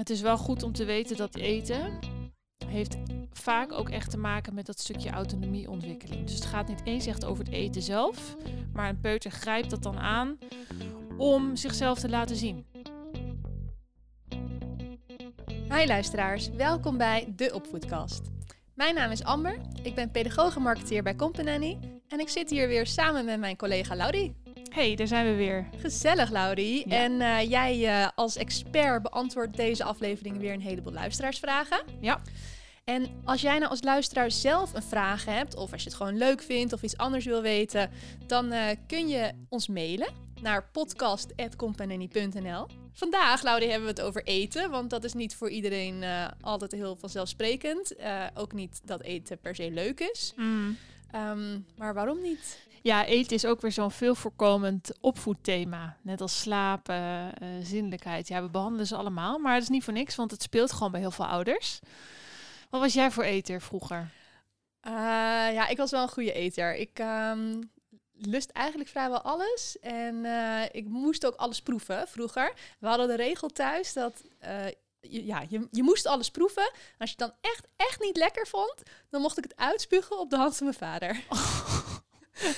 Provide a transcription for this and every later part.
Het is wel goed om te weten dat eten heeft vaak ook echt te maken met dat stukje autonomieontwikkeling. Dus het gaat niet eens echt over het eten zelf, maar een peuter grijpt dat dan aan om zichzelf te laten zien. Hi luisteraars, welkom bij de Opvoedkast. Mijn naam is Amber, ik ben pedagoog en marketeer bij Companany en ik zit hier weer samen met mijn collega Laudie. Hey, daar zijn we weer. Gezellig, Laudie. Ja. En eh, jij eh, als expert beantwoordt deze aflevering weer een heleboel luisteraarsvragen. Ja. En als jij nou als luisteraar zelf een vraag hebt, of als je het gewoon leuk vindt of iets anders wil weten, dan eh, kun je ons mailen naar podcast.company.nl. Vandaag, Laudie, hebben we het over eten, want dat is niet voor iedereen altijd heel vanzelfsprekend. Ook niet dat eten per se leuk is. Ehm, maar waarom niet? Ja, eten is ook weer zo'n veel voorkomend opvoedthema. Net als slapen, eh, zinnelijkheid. Ja, we behandelen ze allemaal, maar het is niet voor niks, want het speelt gewoon bij heel veel ouders. Wat was jij voor eter vroeger? Eh, ja, ik was wel een goede eter. Ik ehm, lust eigenlijk vrijwel alles. En eh, ik moest ook alles proeven vroeger. We hadden de regel thuis dat je, ja, je, je moest alles proeven. En als je het dan echt, echt niet lekker vond, dan mocht ik het uitspugen op de hand van mijn vader.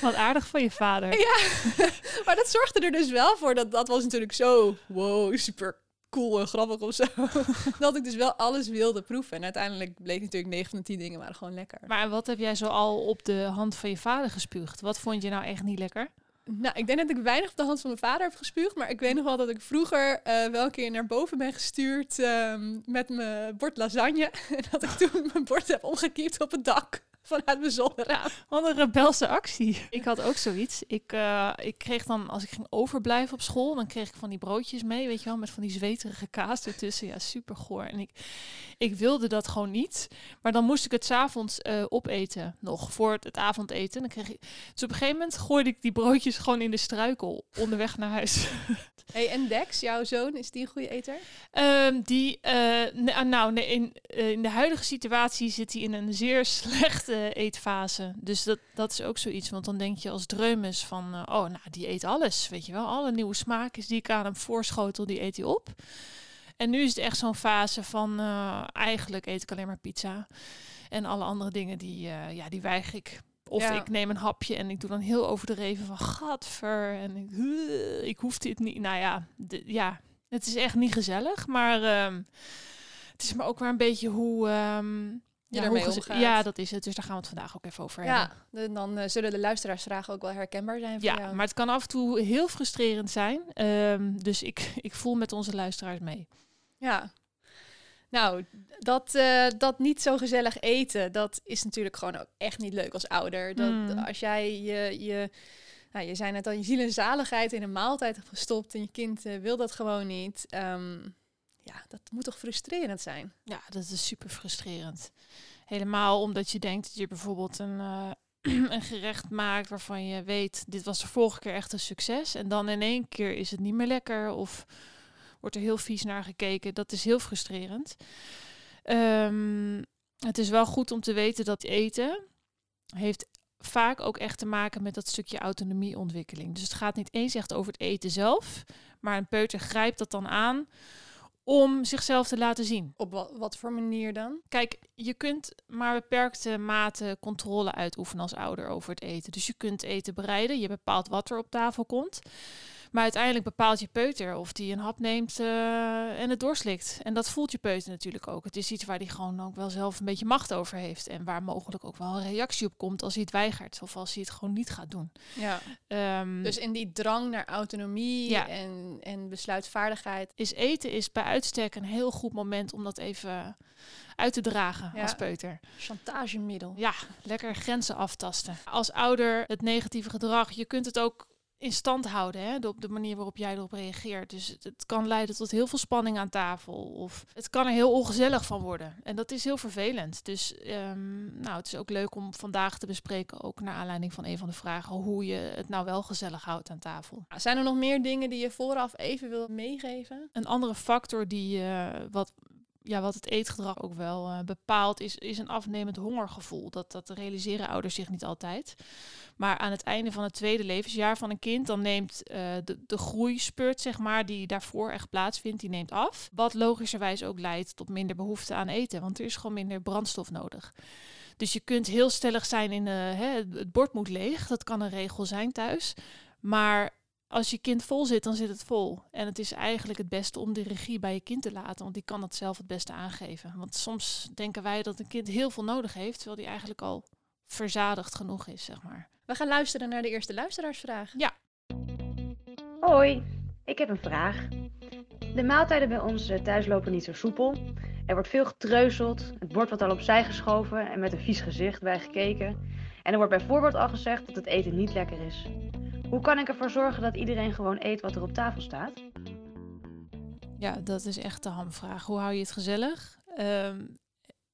Wat aardig van je vader. maar dat zorgde er dus wel voor. Dat, dat was natuurlijk zo, wow, super cool en grappig of zo. dat ik dus wel alles wilde proeven. En uiteindelijk bleek natuurlijk 9 van de 10 dingen waren gewoon lekker. Maar wat heb jij zo al op de hand van je vader gespuugd? Wat vond je nou echt niet lekker? Nou, ik denk dat ik weinig op de hand van mijn vader heb gespuugd. Maar ik weet nog wel dat ik vroeger eh, wel een keer naar boven ben gestuurd ehm, met mijn bord lasagne. En dat ik toen mijn bord heb omgekiept op het dak vanuit mijn zolderraam. Wat een rebelse actie. Ik had ook zoiets. Ik, eh, ik kreeg dan, als ik ging overblijven op school, dan kreeg ik van die broodjes mee, weet je wel, met van die zweterige kaas ertussen. Ja, super goor. En ik, ik wilde dat gewoon niet. Maar dan moest ik het s'avonds eh opeten, nog, voor het, het avondeten. Dan kreeg ik, dus op een gegeven moment gooide ik die broodjes gewoon in de struikel onderweg naar huis. Hey, en Dex, jouw zoon, is die een goede eter? Ehm, die, eh, ah, nou, nee, in, in de huidige situatie zit hij in een zeer slechte eetfase. Dus dat, dat is ook zoiets. Want dan denk je als dreumes van, eh, oh, nou, die eet alles, weet je wel. Alle nieuwe smaakjes die ik aan hem voorschotel, die eet hij op. En nu is het echt zo'n fase van, eh, eigenlijk eet ik alleen maar pizza. En alle andere dingen, die, eh, ja, die weiger ik. Of Ja. ik neem een hapje en ik doe dan heel overdreven van, gadver. En ik, ik hoef dit niet. Nou ja, ja, het is echt niet gezellig, maar ehm, het is maar ook maar een beetje hoe. ehm, Je ja, ermee omgaat. Ja, dat is het. Dus daar gaan we het vandaag ook even over hebben. Ja, dan eh, zullen de luisteraarsvragen ook wel herkenbaar zijn voor Ja, jou. maar het kan af en toe heel frustrerend zijn. Ehm, dus ik, ik voel met onze luisteraars mee. Ja. Nou, dat, eh, dat niet zo gezellig eten, dat is natuurlijk gewoon ook echt niet leuk als ouder. Dat, Mm. Als jij je, je, nou, je zei net al, je ziel en zaligheid in een maaltijd hebt gestopt en je kind eh, wil dat gewoon niet. Ehm, ja, dat moet toch frustrerend zijn? Ja, dat is super frustrerend. Helemaal omdat je denkt dat je bijvoorbeeld een, eh, een gerecht maakt waarvan je weet, dit was de vorige keer echt een succes. En dan in één keer is het niet meer lekker of wordt er heel vies naar gekeken. Dat is heel frustrerend. Ehm, het is wel goed om te weten dat eten heeft vaak ook echt te maken met dat stukje autonomieontwikkeling. Dus het gaat niet eens echt over het eten zelf, maar een peuter grijpt dat dan aan om zichzelf te laten zien. Op wat, wat voor manier dan? Kijk, je kunt maar beperkte mate controle uitoefenen als ouder over het eten. Dus je kunt eten bereiden, je bepaalt wat er op tafel komt. Maar uiteindelijk bepaalt je peuter of die een hap neemt eh, en het doorslikt. En dat voelt je peuter natuurlijk ook. Het is iets waar hij gewoon ook wel zelf een beetje macht over heeft. En waar mogelijk ook wel een reactie op komt als hij het weigert. Of als hij het gewoon niet gaat doen. Ja. Ehm, Dus in die drang naar autonomie Ja. en, en besluitvaardigheid. is eten is bij uitstek een heel goed moment om dat even uit te dragen Ja. als peuter. Chantagemiddel. Ja, lekker grenzen aftasten. Als ouder het negatieve gedrag, je kunt het ook in stand houden, hè, op de manier waarop jij erop reageert. Dus het, het kan leiden tot heel veel spanning aan tafel. Of het kan er heel ongezellig van worden. En dat is heel vervelend. Dus ehm, nou, het is ook leuk om vandaag te bespreken, ook naar aanleiding van een van de vragen, hoe je het nou wel gezellig houdt aan tafel. Zijn er nog meer dingen die je vooraf even wil meegeven? Een andere factor die eh, wat ja, wat het eetgedrag ook wel eh, bepaalt, is, is een afnemend hongergevoel. Dat, dat realiseren ouders zich niet altijd. Maar aan het einde van het tweede levensjaar van een kind, dan neemt uh, de, de zeg maar, die daarvoor echt plaatsvindt, die neemt af. Wat logischerwijs ook leidt tot minder behoefte aan eten, want er is gewoon minder brandstof nodig. Dus je kunt heel stellig zijn in uh, hè, het bord moet leeg. Dat kan een regel zijn thuis. Maar als je kind vol zit, dan zit het vol. En het is eigenlijk het beste om de regie bij je kind te laten, want die kan het zelf het beste aangeven. Want soms denken wij dat een kind heel veel nodig heeft, terwijl die eigenlijk al verzadigd genoeg is, zeg maar. We gaan luisteren naar de eerste luisteraarsvraag. Ja. Hoi, ik heb een vraag. De maaltijden bij ons eh, thuis lopen niet zo soepel. Er wordt veel getreuzeld, het bord wordt al opzij geschoven en met een vies gezicht bij gekeken. En er wordt bijvoorbeeld al gezegd dat het eten niet lekker is. Hoe kan ik ervoor zorgen dat iedereen gewoon eet wat er op tafel staat? Ja, dat is echt de hamvraag. Hoe hou je het gezellig? Um,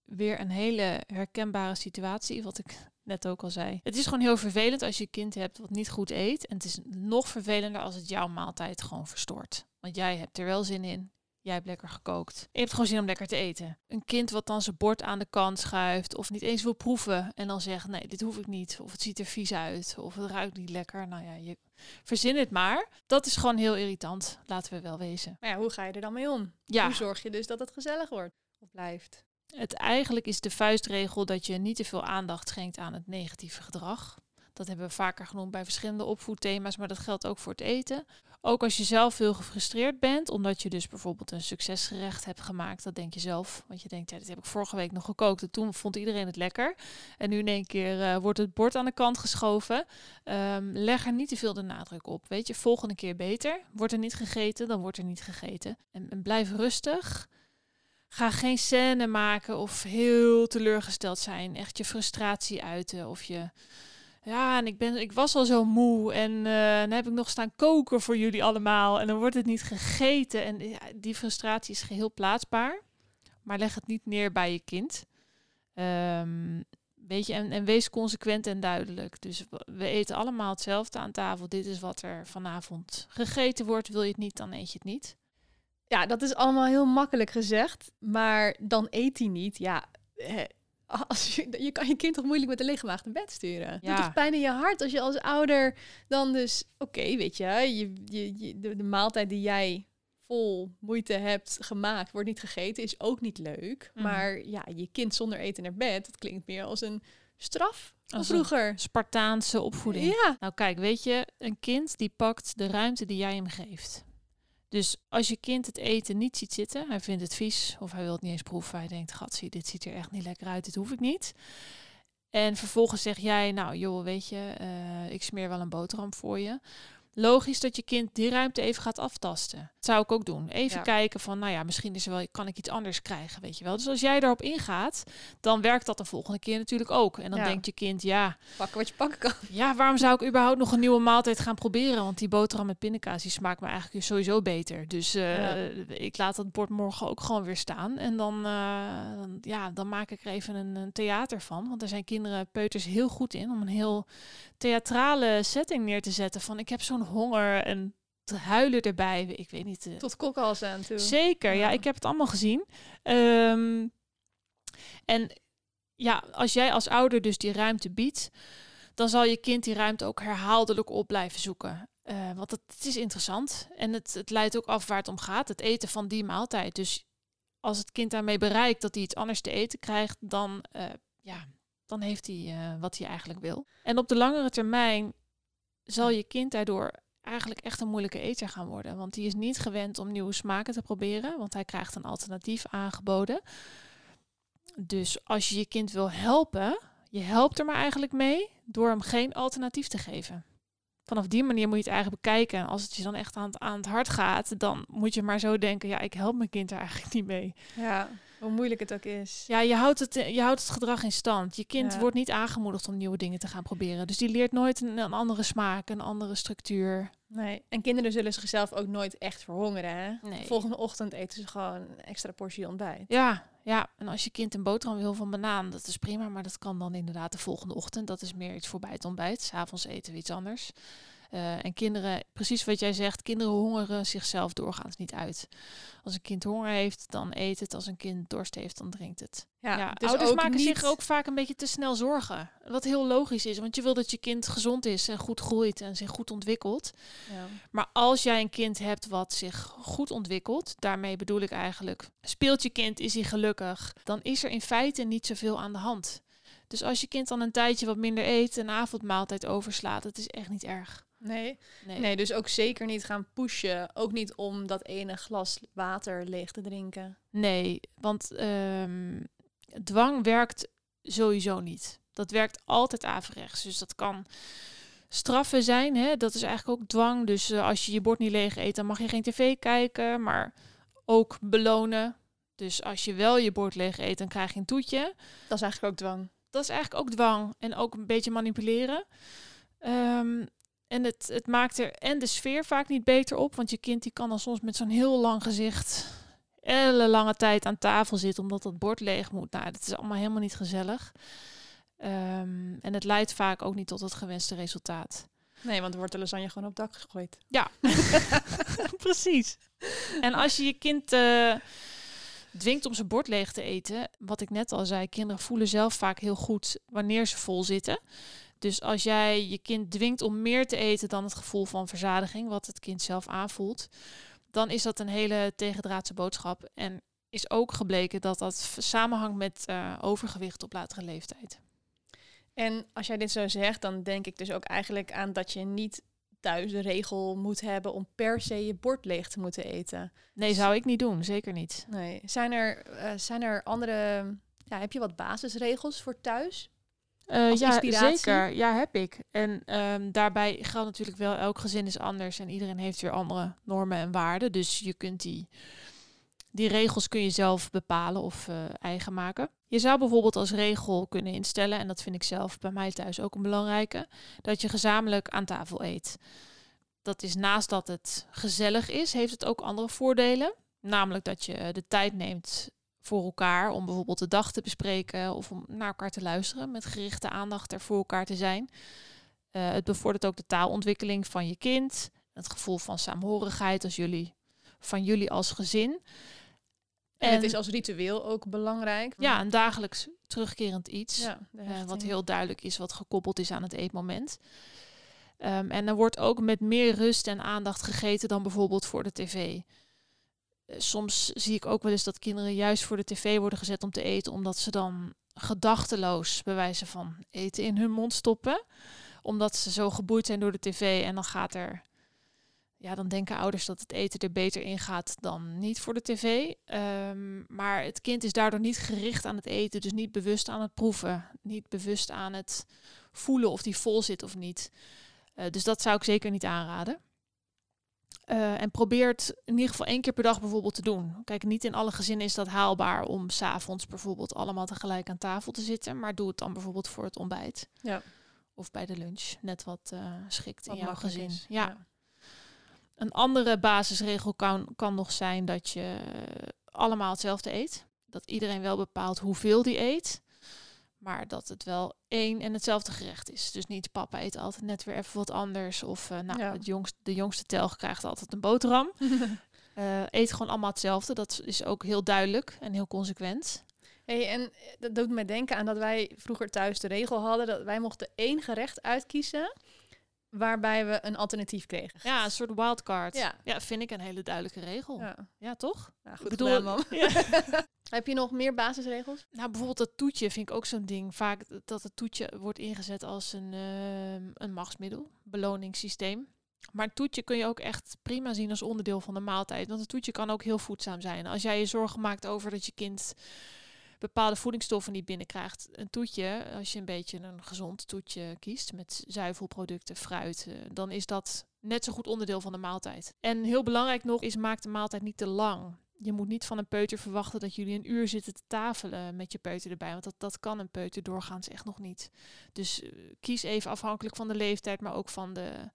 weer een hele herkenbare situatie, wat ik net ook al zei. Het is gewoon heel vervelend als je een kind hebt wat niet goed eet. En het is nog vervelender als het jouw maaltijd gewoon verstoort. Want jij hebt er wel zin in. Jij hebt lekker gekookt. Je hebt gewoon zin om lekker te eten. Een kind wat dan zijn bord aan de kant schuift of niet eens wil proeven en dan zegt nee, dit hoef ik niet. Of het ziet er vies uit of het ruikt niet lekker. Nou ja, je verzin het maar. Dat is gewoon heel irritant, laten we wel wezen. Maar ja, hoe ga je er dan mee om? Ja. Hoe zorg je dus dat het gezellig wordt of blijft? Het eigenlijk is de vuistregel dat je niet te veel aandacht schenkt aan het negatieve gedrag. Dat hebben we vaker genoemd bij verschillende opvoedthema's, maar dat geldt ook voor het eten. Ook als je zelf heel gefrustreerd bent, omdat je dus bijvoorbeeld een succesgerecht hebt gemaakt, dat denk je zelf. Want je denkt, ja, dit heb ik vorige week nog gekookt en toen vond iedereen het lekker. En nu in één keer uh, wordt het bord aan de kant geschoven. Um, leg er niet te veel de nadruk op. Weet je, volgende keer beter. Wordt er niet gegeten, dan wordt er niet gegeten. En, en blijf rustig. Ga geen scène maken of heel teleurgesteld zijn. Echt je frustratie uiten of je ja, en ik, ben, ik was al zo moe en uh, dan heb ik nog staan koken voor jullie allemaal en dan wordt het niet gegeten. En die frustratie is geheel plaatsbaar, maar leg het niet neer bij je kind. Um, weet je, en, en, wees consequent en duidelijk. Dus we eten allemaal hetzelfde aan tafel. Dit is wat er vanavond gegeten wordt. Wil je het niet, dan eet je het niet. Ja, dat is allemaal heel makkelijk gezegd, maar dan eet hij niet. Ja, als je, je kan je kind toch moeilijk met een lege maag naar bed sturen. Ja. Doet toch pijn in je hart als je als ouder dan dus... Oké, weet je, je, je, de, de, maaltijd die jij vol moeite hebt gemaakt... wordt niet gegeten, is ook niet leuk. Mm. Maar ja, je kind zonder eten naar bed... dat klinkt meer als een straf als vroeger. Spartaanse opvoeding. Ja. Nou kijk, weet je, een kind die pakt de ruimte die jij hem geeft. Dus als je kind het eten niet ziet zitten, hij vindt het vies of hij wil het niet eens proeven, hij denkt, gatsie, dit ziet er echt niet lekker uit, dit hoef ik niet. En vervolgens zeg jij, nou joh, weet je, uh, ik smeer wel een boterham voor je logisch dat je kind die ruimte even gaat aftasten. Dat zou ik ook doen. Even kijken van, nou ja, misschien is er wel, kan ik iets anders krijgen, weet je wel. Dus als jij daarop ingaat, dan werkt dat de volgende keer natuurlijk ook. En dan denkt je kind, ja... Pakken wat je pakken kan. Ja, waarom zou ik überhaupt nog een nieuwe maaltijd gaan proberen? Want die boterham met pindakaas, die smaakt me eigenlijk sowieso beter. Dus uh, ik laat dat bord morgen ook gewoon weer staan. En dan, uh, dan, ja, dan maak ik er even een, een theater van. Want er zijn kinderen, peuters, heel goed in om een heel theatrale setting neer te zetten. Van ik heb zo'n honger en huilen erbij. Ik weet niet. Uh, Tot kokhals aan toe. Zeker, ja. Ik heb het allemaal gezien. Um, en ja, als jij als ouder dus die ruimte biedt, dan zal je kind die ruimte ook herhaaldelijk op blijven zoeken. Uh, want het, het, is interessant en het, het leidt ook af waar het om gaat. Het eten van die maaltijd. Dus als het kind daarmee bereikt dat hij iets anders te eten krijgt, dan, uh, ja, dan heeft hij uh, wat hij eigenlijk wil. En op de langere termijn zal je kind daardoor eigenlijk echt een moeilijke eter gaan worden. Want die is niet gewend om nieuwe smaken te proberen, want hij krijgt een alternatief aangeboden. Dus als je je kind wil helpen, je helpt er maar eigenlijk mee door hem geen alternatief te geven. Vanaf die manier moet je het eigenlijk bekijken. Als het je dan echt aan het, aan het hart gaat, dan moet je maar zo denken: ja, ik help mijn kind er eigenlijk niet mee. Ja. Hoe moeilijk het ook is. Ja, je houdt het, je houdt het gedrag in stand. Je kind wordt niet aangemoedigd om nieuwe dingen te gaan proberen. Dus die leert nooit een, een, andere smaak, een andere structuur. Nee, en kinderen zullen zichzelf ook nooit echt verhongeren. Hè? Nee. Volgende ochtend eten ze gewoon een extra portie ontbijt. Ja, ja, en als je kind een boterham wil van banaan, dat is prima. Maar dat kan dan inderdaad de volgende ochtend. Dat is meer iets voorbij het ontbijt. S'avonds eten we iets anders. Uh, en kinderen, precies wat jij zegt, kinderen hongeren zichzelf doorgaans niet uit. Als een kind honger heeft, dan eet het. Als een kind dorst heeft, dan drinkt het. Ja, dus ouders maken niet... zich ook vaak een beetje te snel zorgen. Wat heel logisch is, want je wil dat je kind gezond is en goed groeit en zich goed ontwikkelt. Ja. Maar als jij een kind hebt wat zich goed ontwikkelt, daarmee bedoel ik eigenlijk, speelt je kind, is hij gelukkig, dan is er in feite niet zoveel aan de hand. Dus als je kind dan een tijdje wat minder eet, een avondmaaltijd overslaat, dat is echt niet erg. Nee. nee. nee. dus ook zeker niet gaan pushen. Ook niet om dat ene glas water leeg te drinken. Nee, want um, dwang werkt sowieso niet. Dat werkt altijd averechts. Dus dat kan straffen zijn. Hè? Dat is eigenlijk ook dwang. Dus uh, als je je bord niet leeg eet, dan mag je geen tv kijken. Maar ook belonen. Dus als je wel je bord leeg eet, dan krijg je een toetje. Dat is eigenlijk ook dwang. Dat is eigenlijk ook dwang. En ook een beetje manipuleren. Um, en het, het maakt er en de sfeer vaak niet beter op. Want je kind die kan dan soms met zo'n heel lang gezicht hele lange tijd aan tafel zitten omdat dat bord leeg moet. Nou, dat is allemaal helemaal niet gezellig. Um, en het leidt vaak ook niet tot het gewenste resultaat. Nee, want er wordt de lasagne gewoon op dak gegooid. Ja, precies. En als je je kind uh, dwingt om zijn bord leeg te eten, wat ik net al zei, kinderen voelen zelf vaak heel goed wanneer ze vol zitten. Dus als jij je kind dwingt om meer te eten dan het gevoel van verzadiging, wat het kind zelf aanvoelt, dan is dat een hele tegendraadse boodschap. En is ook gebleken dat dat samenhangt met uh, overgewicht op latere leeftijd. En als jij dit zo zegt, dan denk ik dus ook eigenlijk aan dat je niet thuis de regel moet hebben om per se je bord leeg te moeten eten. Nee, zou ik niet doen, zeker niet. Nee. Zijn er, uh, zijn er andere, ja, heb je wat basisregels voor thuis? Uh, ja, zeker. Ja, heb ik. En um, daarbij geldt natuurlijk wel, elk gezin is anders en iedereen heeft weer andere normen en waarden. Dus je kunt die, die regels kun je zelf bepalen of uh, eigen maken. Je zou bijvoorbeeld als regel kunnen instellen, en dat vind ik zelf bij mij thuis ook een belangrijke, dat je gezamenlijk aan tafel eet. Dat is naast dat het gezellig is, heeft het ook andere voordelen. Namelijk dat je de tijd neemt voor elkaar om bijvoorbeeld de dag te bespreken of om naar elkaar te luisteren met gerichte aandacht er voor elkaar te zijn. Uh, het bevordert ook de taalontwikkeling van je kind, het gevoel van saamhorigheid als jullie, van jullie als gezin. En, het is als ritueel ook belangrijk. Ja, een dagelijks terugkerend iets. Ja, uh, wat heel duidelijk is, wat gekoppeld is aan het eetmoment. Um, en er wordt ook met meer rust en aandacht gegeten dan bijvoorbeeld voor de tv. Eh, soms zie ik ook wel eens dat kinderen juist voor de tv worden gezet om te eten, omdat ze dan gedachteloos bij wijze van eten in hun mond stoppen. Omdat ze zo geboeid zijn door de tv en dan gaat er. Ja, dan denken ouders dat het eten er beter in gaat dan niet voor de tv. Um, maar het kind is daardoor niet gericht aan het eten, dus niet bewust aan het proeven, niet bewust aan het voelen of die vol zit of niet. Uh, dus dat zou ik zeker niet aanraden. Uh, en probeert in ieder geval één keer per dag bijvoorbeeld te doen. Kijk, niet in alle gezinnen is dat haalbaar om s'avonds bijvoorbeeld allemaal tegelijk aan tafel te zitten. Maar doe het dan bijvoorbeeld voor het ontbijt. Ja. Of bij de lunch. Net wat uh, schikt in jouw gezin. Ja. ja. Een andere basisregel kan, kan nog zijn dat je allemaal hetzelfde eet. Dat iedereen wel bepaalt hoeveel die eet. Maar dat het wel één en hetzelfde gerecht is. Dus niet papa eet altijd net weer even wat anders. Of uh, nou, het jongste, de jongste telg krijgt altijd een boterham. uh, eet gewoon allemaal hetzelfde. Dat is ook heel duidelijk en heel consequent. Hey, en eh, dat doet me denken aan dat wij vroeger thuis de regel hadden dat wij mochten één gerecht uitkiezen waarbij we een alternatief kregen. Ja, een soort wildcard. Ja. ja, vind ik een hele duidelijke regel. Ja, ja toch? Ja, goed ik bedoel, man. Ja. Heb je nog meer basisregels? Nou, bijvoorbeeld dat toetje vind ik ook zo'n ding. Vaak dat het toetje wordt ingezet als een, uh, een machtsmiddel, beloningssysteem. Maar een toetje kun je ook echt prima zien als onderdeel van de maaltijd. Want een toetje kan ook heel voedzaam zijn. Als jij je zorgen maakt over dat je kind bepaalde voedingsstoffen niet binnenkrijgt. Een toetje, als je een beetje een gezond toetje kiest met zuivelproducten, fruit, dan is dat net zo goed onderdeel van de maaltijd. En heel belangrijk nog is, maak de maaltijd niet te lang je moet niet van een peuter verwachten dat jullie een uur zitten te tafelen met je peuter erbij. Want dat, dat kan een peuter doorgaans echt nog niet. Dus uh, kies even afhankelijk van de leeftijd, maar ook van de,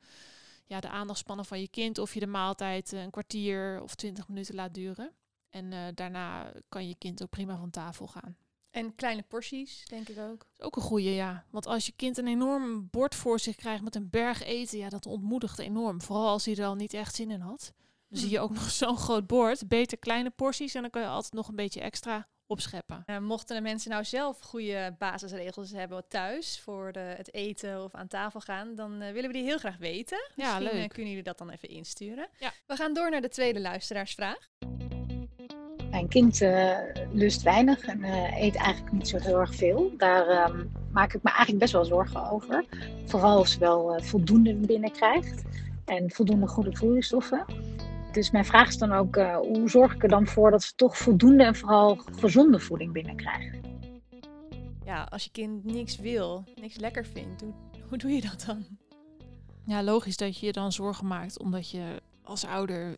ja, de aandachtspannen van je kind. Of je de maaltijd een kwartier of twintig minuten laat duren. En uh, daarna kan je kind ook prima van tafel gaan. En kleine porties, denk ik ook. Is ook een goede, ja. Want als je kind een enorm bord voor zich krijgt met een berg eten, ja, dat ontmoedigt enorm. Vooral als hij er al niet echt zin in had. Dan zie je ook nog zo'n groot bord. Beter kleine porties en dan kan je altijd nog een beetje extra opscheppen. Uh, mochten de mensen nou zelf goede basisregels hebben thuis voor de, het eten of aan tafel gaan, dan uh, willen we die heel graag weten. Ja, Misschien leuk. Uh, kunnen jullie dat dan even insturen. Ja. We gaan door naar de tweede luisteraarsvraag. Mijn kind uh, lust weinig en uh, eet eigenlijk niet zo heel erg veel. Daar um, maak ik me eigenlijk best wel zorgen over. Vooral als ze wel uh, voldoende binnenkrijgt en voldoende goede voedingsstoffen. Dus mijn vraag is dan ook, hoe zorg ik er dan voor dat ze toch voldoende en vooral gezonde voeding binnenkrijgen? Ja, als je kind niks wil, niks lekker vindt, hoe, hoe doe je dat dan? Ja, logisch dat je je dan zorgen maakt, omdat je als ouder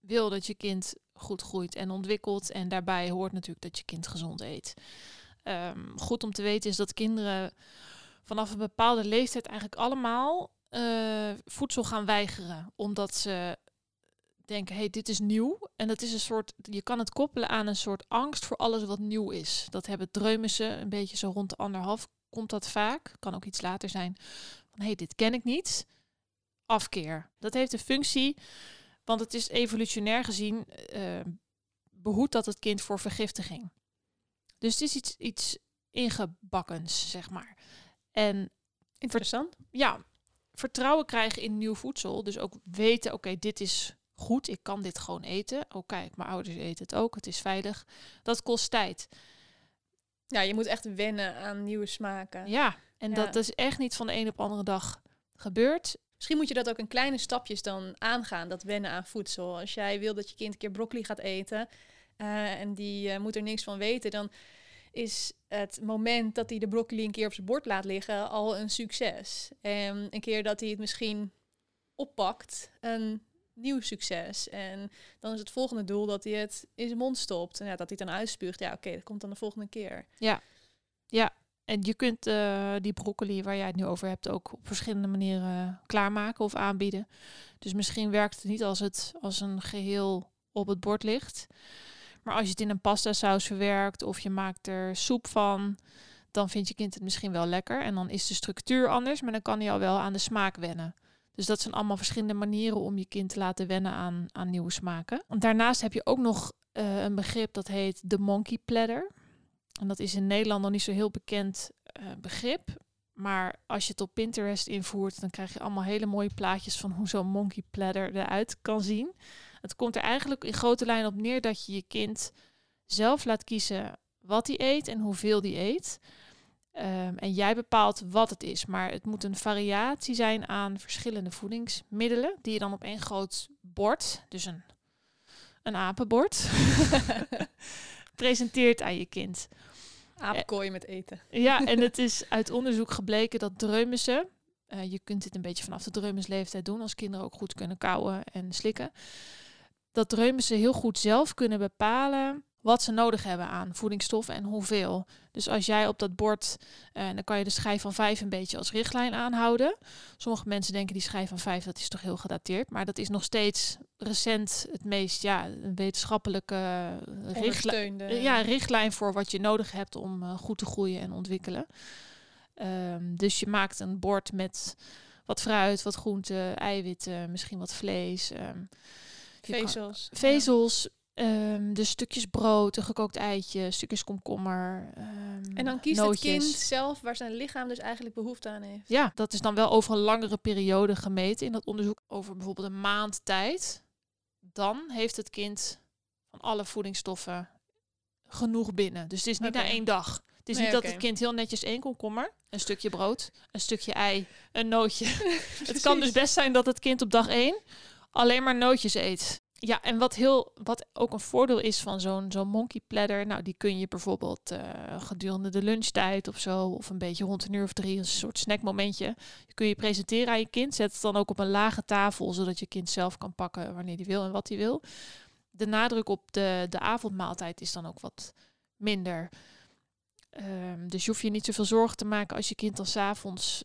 wil dat je kind goed groeit en ontwikkelt. En daarbij hoort natuurlijk dat je kind gezond eet. Um, goed om te weten is dat kinderen vanaf een bepaalde leeftijd eigenlijk allemaal uh, voedsel gaan weigeren. Omdat ze denken, hey, dit is nieuw. En dat is een soort, je kan het koppelen aan een soort angst voor alles wat nieuw is. Dat hebben dreumissen, een beetje zo rond de anderhalf komt dat vaak. Kan ook iets later zijn. Van, hey, dit ken ik niet. Afkeer. Dat heeft een functie want het is evolutionair gezien uh, behoedt dat het kind voor vergiftiging. Dus het is iets, iets ingebakkens, zeg maar. En interessant. Ja, vertrouwen krijgen in nieuw voedsel. Dus ook weten, oké, okay, dit is goed, ik kan dit gewoon eten. Oh kijk, mijn ouders eten het ook, het is veilig. Dat kost tijd. Ja, je moet echt wennen aan nieuwe smaken. Ja, en ja. dat is echt niet van de een op de andere dag gebeurd. Misschien moet je dat ook in kleine stapjes dan aangaan, dat wennen aan voedsel. Als jij wil dat je kind een keer broccoli gaat eten uh, en die uh, moet er niks van weten, dan is het moment dat hij de broccoli een keer op zijn bord laat liggen al een succes. En een keer dat hij het misschien oppakt, een nieuw succes. En dan is het volgende doel dat hij het in zijn mond stopt. En ja, dat hij het dan uitspuugt. Ja, oké, dat komt dan de volgende keer. Ja, ja. En je kunt uh, die broccoli waar jij het nu over hebt ook op verschillende manieren klaarmaken of aanbieden. Dus misschien werkt het niet als het als een geheel op het bord ligt. Maar als je het in een pasta saus verwerkt of je maakt er soep van, dan vindt je kind het misschien wel lekker. En dan is de structuur anders, maar dan kan hij al wel aan de smaak wennen. Dus dat zijn allemaal verschillende manieren om je kind te laten wennen aan, aan nieuwe smaken. Daarnaast heb je ook nog uh, een begrip dat heet de monkey platter. En dat is in Nederland nog niet zo heel bekend uh, begrip. Maar als je het op Pinterest invoert, dan krijg je allemaal hele mooie plaatjes van hoe zo'n monkey platter eruit kan zien. Het komt er eigenlijk in grote lijnen op neer dat je je kind zelf laat kiezen wat hij eet en hoeveel hij eet. Um, en jij bepaalt wat het is. Maar het moet een variatie zijn aan verschillende voedingsmiddelen. Die je dan op één groot bord, dus een, een apenbord, presenteert aan je kind. Aapkooi met eten. Ja, en het is uit onderzoek gebleken dat dreumissen, uh, je kunt dit een beetje vanaf de dreumisleeftijd doen, als kinderen ook goed kunnen kauwen en slikken, dat dreumissen heel goed zelf kunnen bepalen wat ze nodig hebben aan voedingsstoffen en hoeveel. Dus als jij op dat bord, uh, dan kan je de schijf van 5 een beetje als richtlijn aanhouden. Sommige mensen denken die schijf van 5, dat is toch heel gedateerd. Maar dat is nog steeds recent het meest ja, wetenschappelijke uh, richtlijn, ja, richtlijn voor wat je nodig hebt om uh, goed te groeien en ontwikkelen. Um, dus je maakt een bord met wat fruit, wat groenten, eiwitten, misschien wat vlees. Um, vezels. Kan, vezels. Um, dus stukjes brood, een gekookt eitje, stukjes komkommer. Um, en dan kiest nootjes. het kind zelf waar zijn lichaam dus eigenlijk behoefte aan heeft. Ja, dat is dan wel over een langere periode gemeten in dat onderzoek. Over bijvoorbeeld een maand tijd. Dan heeft het kind van alle voedingsstoffen genoeg binnen. Dus het is niet okay. na één dag. Het is Nee, niet dat het kind heel netjes één komkommer, een stukje brood, een stukje ei, een nootje. het kan dus best zijn dat het kind op dag één alleen maar nootjes eet. Ja, en wat, heel, wat ook een voordeel is van zo'n zo'n monkey platter, nou die kun je bijvoorbeeld eh, gedurende de lunchtijd of zo, of een beetje rond een uur of drie, een soort snackmomentje, kun je presenteren aan je kind. Zet het dan ook op een lage tafel, zodat je kind zelf kan pakken wanneer hij wil en wat hij wil. De nadruk op de, de avondmaaltijd is dan ook wat minder. Ehm, dus je hoeft je niet zoveel zorgen te maken als je kind dan s'avonds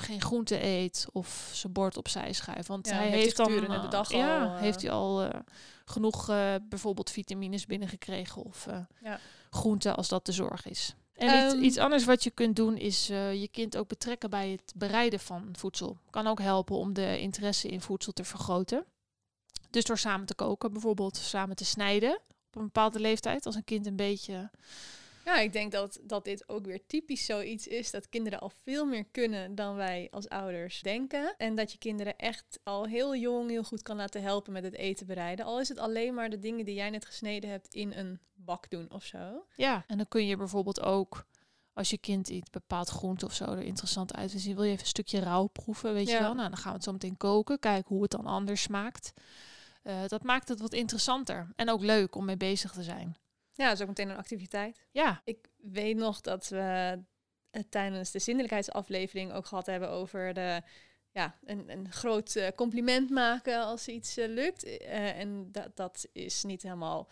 geen groente eet of zijn bord opzij schuift. Want Ja, hij heeft dan gedurende de eh, dag ja, al, eh, heeft hij al eh, genoeg eh, bijvoorbeeld vitamines binnengekregen of, Ja. groenten als dat de zorg is. En iets, Ehm. iets anders wat je kunt doen is je kind ook betrekken bij het bereiden van voedsel. Kan ook helpen om de interesse in voedsel te vergroten. Dus door samen te koken, bijvoorbeeld samen te snijden op een bepaalde leeftijd. Als een kind een beetje. Ja, ik denk dat, dat dit ook weer typisch zoiets is dat kinderen al veel meer kunnen dan wij als ouders denken. En dat je kinderen echt al heel jong heel goed kan laten helpen met het eten bereiden. Al is het alleen maar de dingen die jij net gesneden hebt in een bak doen of zo. Ja, en dan kun je bijvoorbeeld ook. Als je kind iets bepaald groente of zo er interessant uit wil zien, wil je even een stukje rauw proeven, weet Ja. je wel? Nou, dan gaan we het zo meteen koken, kijken hoe het dan anders smaakt. Eh, dat maakt het wat interessanter en ook leuk om mee bezig te zijn. Ja, dat is ook meteen een activiteit. Ja, Ik weet nog dat we het tijdens de zindelijkheidsaflevering ook gehad hebben over de, ja, een, een groot eh, compliment maken als iets eh, lukt. Eh, en dat, dat is niet helemaal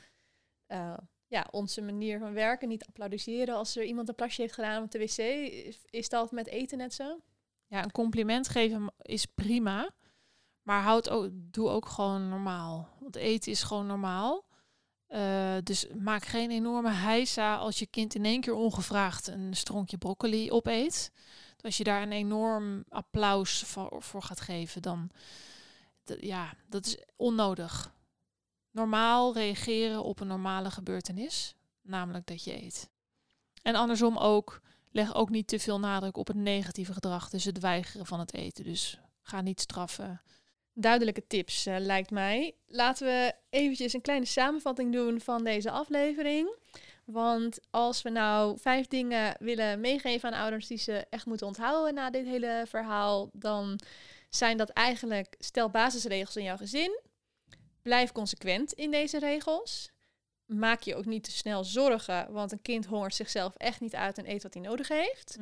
eh, ja, onze manier van werken. Niet applaudisseren als er iemand een plasje heeft gedaan op de wc. Is, is dat met eten net zo? ja, een compliment geven is prima, maar houd ook, doe ook gewoon normaal. Want eten is gewoon normaal. Eh, dus maak geen enorme heisa als je kind in één keer ongevraagd een stronkje broccoli opeet. Als je daar een enorm applaus voor, gaat geven, dan ja, dat is onnodig. Normaal reageren op een normale gebeurtenis, namelijk dat je eet. En andersom ook, leg ook niet te veel nadruk op het negatieve gedrag, dus het weigeren van het eten. Dus ga niet straffen. Duidelijke tips, eh, lijkt mij. Laten we eventjes een kleine samenvatting doen van deze aflevering. Want als we nou vijf dingen willen meegeven aan ouders die ze echt moeten onthouden na dit hele verhaal, dan zijn dat eigenlijk stel basisregels in jouw gezin. Blijf consequent in deze regels. Maak je ook niet te snel zorgen, want een kind hongert zichzelf echt niet uit en eet wat hij nodig heeft.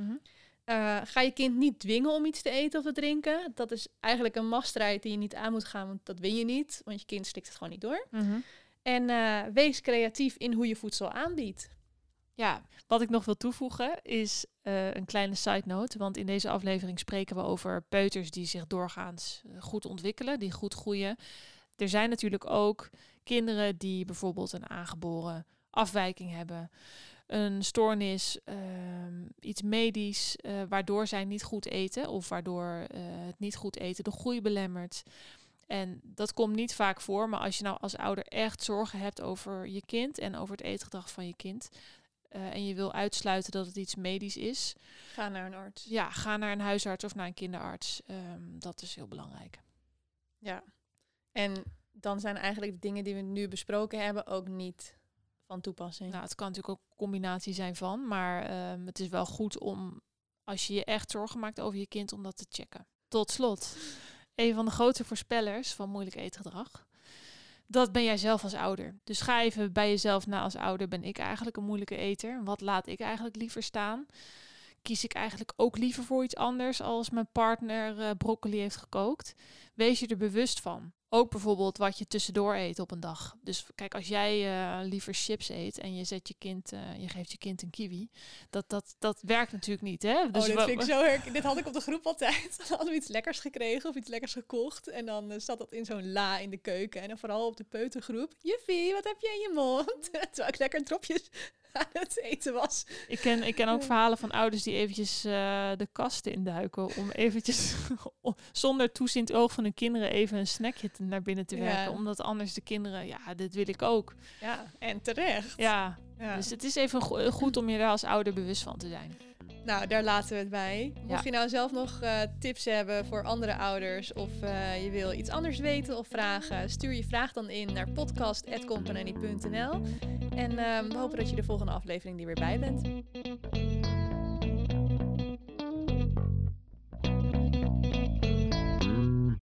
Eh, ga je kind niet dwingen om iets te eten of te drinken. Dat is eigenlijk een machtsstrijd die je niet aan moet gaan, want dat win je niet. Want je kind slikt het gewoon niet door. En eh, wees creatief in hoe je voedsel aanbiedt. Ja, wat ik nog wil toevoegen is eh, een kleine side note. Want in deze aflevering spreken we over peuters die zich doorgaans goed ontwikkelen, die goed groeien. Er zijn natuurlijk ook kinderen die bijvoorbeeld een aangeboren afwijking hebben. Een stoornis, ehm, iets medisch, eh, waardoor zij niet goed eten of waardoor eh, het niet goed eten de groei belemmert. En dat komt niet vaak voor, maar als je nou als ouder echt zorgen hebt over je kind en over het eetgedrag van je kind, eh, en je wil uitsluiten dat het iets medisch is, Ga naar een arts. ja, ga naar een huisarts of naar een kinderarts. Ehm, dat is heel belangrijk. Ja. En dan zijn eigenlijk de dingen die we nu besproken hebben ook niet van toepassing. Nou, het kan natuurlijk ook een combinatie zijn van, maar ehm, het is wel goed om, als je je echt zorgen maakt over je kind, om dat te checken. Tot slot, een van de grote voorspellers van moeilijk eetgedrag. Dat ben jij zelf als ouder. Dus ga even bij jezelf na als ouder. Ben ik eigenlijk een moeilijke eter? Wat laat ik eigenlijk liever staan? Kies ik eigenlijk ook liever voor iets anders als mijn partner eh, broccoli heeft gekookt? Wees je er bewust van. Ook bijvoorbeeld wat je tussendoor eet op een dag. Dus kijk, als jij eh, liever chips eet en je zet je kind, eh, je geeft je kind een kiwi, dat, dat, dat werkt natuurlijk niet. Hè? Dus oh, dit vind ik zo herk- Dit had ik op de groep altijd. Dan hadden we iets lekkers gekregen of iets lekkers gekocht. En dan eh, zat dat in zo'n la in de keuken. En dan vooral op de peutergroep. Juffie, wat heb je in je mond? Terwijl ik lekker dropjes aan het eten was. Ik ken, ik ken ook verhalen van ouders die eventjes eh, de kasten induiken om eventjes zonder toeziend oog van hun kinderen even een snackje te- naar binnen te Ja. werken. Omdat anders de kinderen, ja, dit wil ik ook. Ja, en terecht. Ja, Ja. dus het is even go- goed om je daar als ouder bewust van te zijn. Nou, daar laten we het bij. Mocht je nou zelf nog eh, tips hebben voor andere ouders of eh, je wil iets anders weten of vragen, stuur je vraag dan in naar podcast.company.nl. En ehm, we hopen dat je de volgende aflevering er weer bij bent.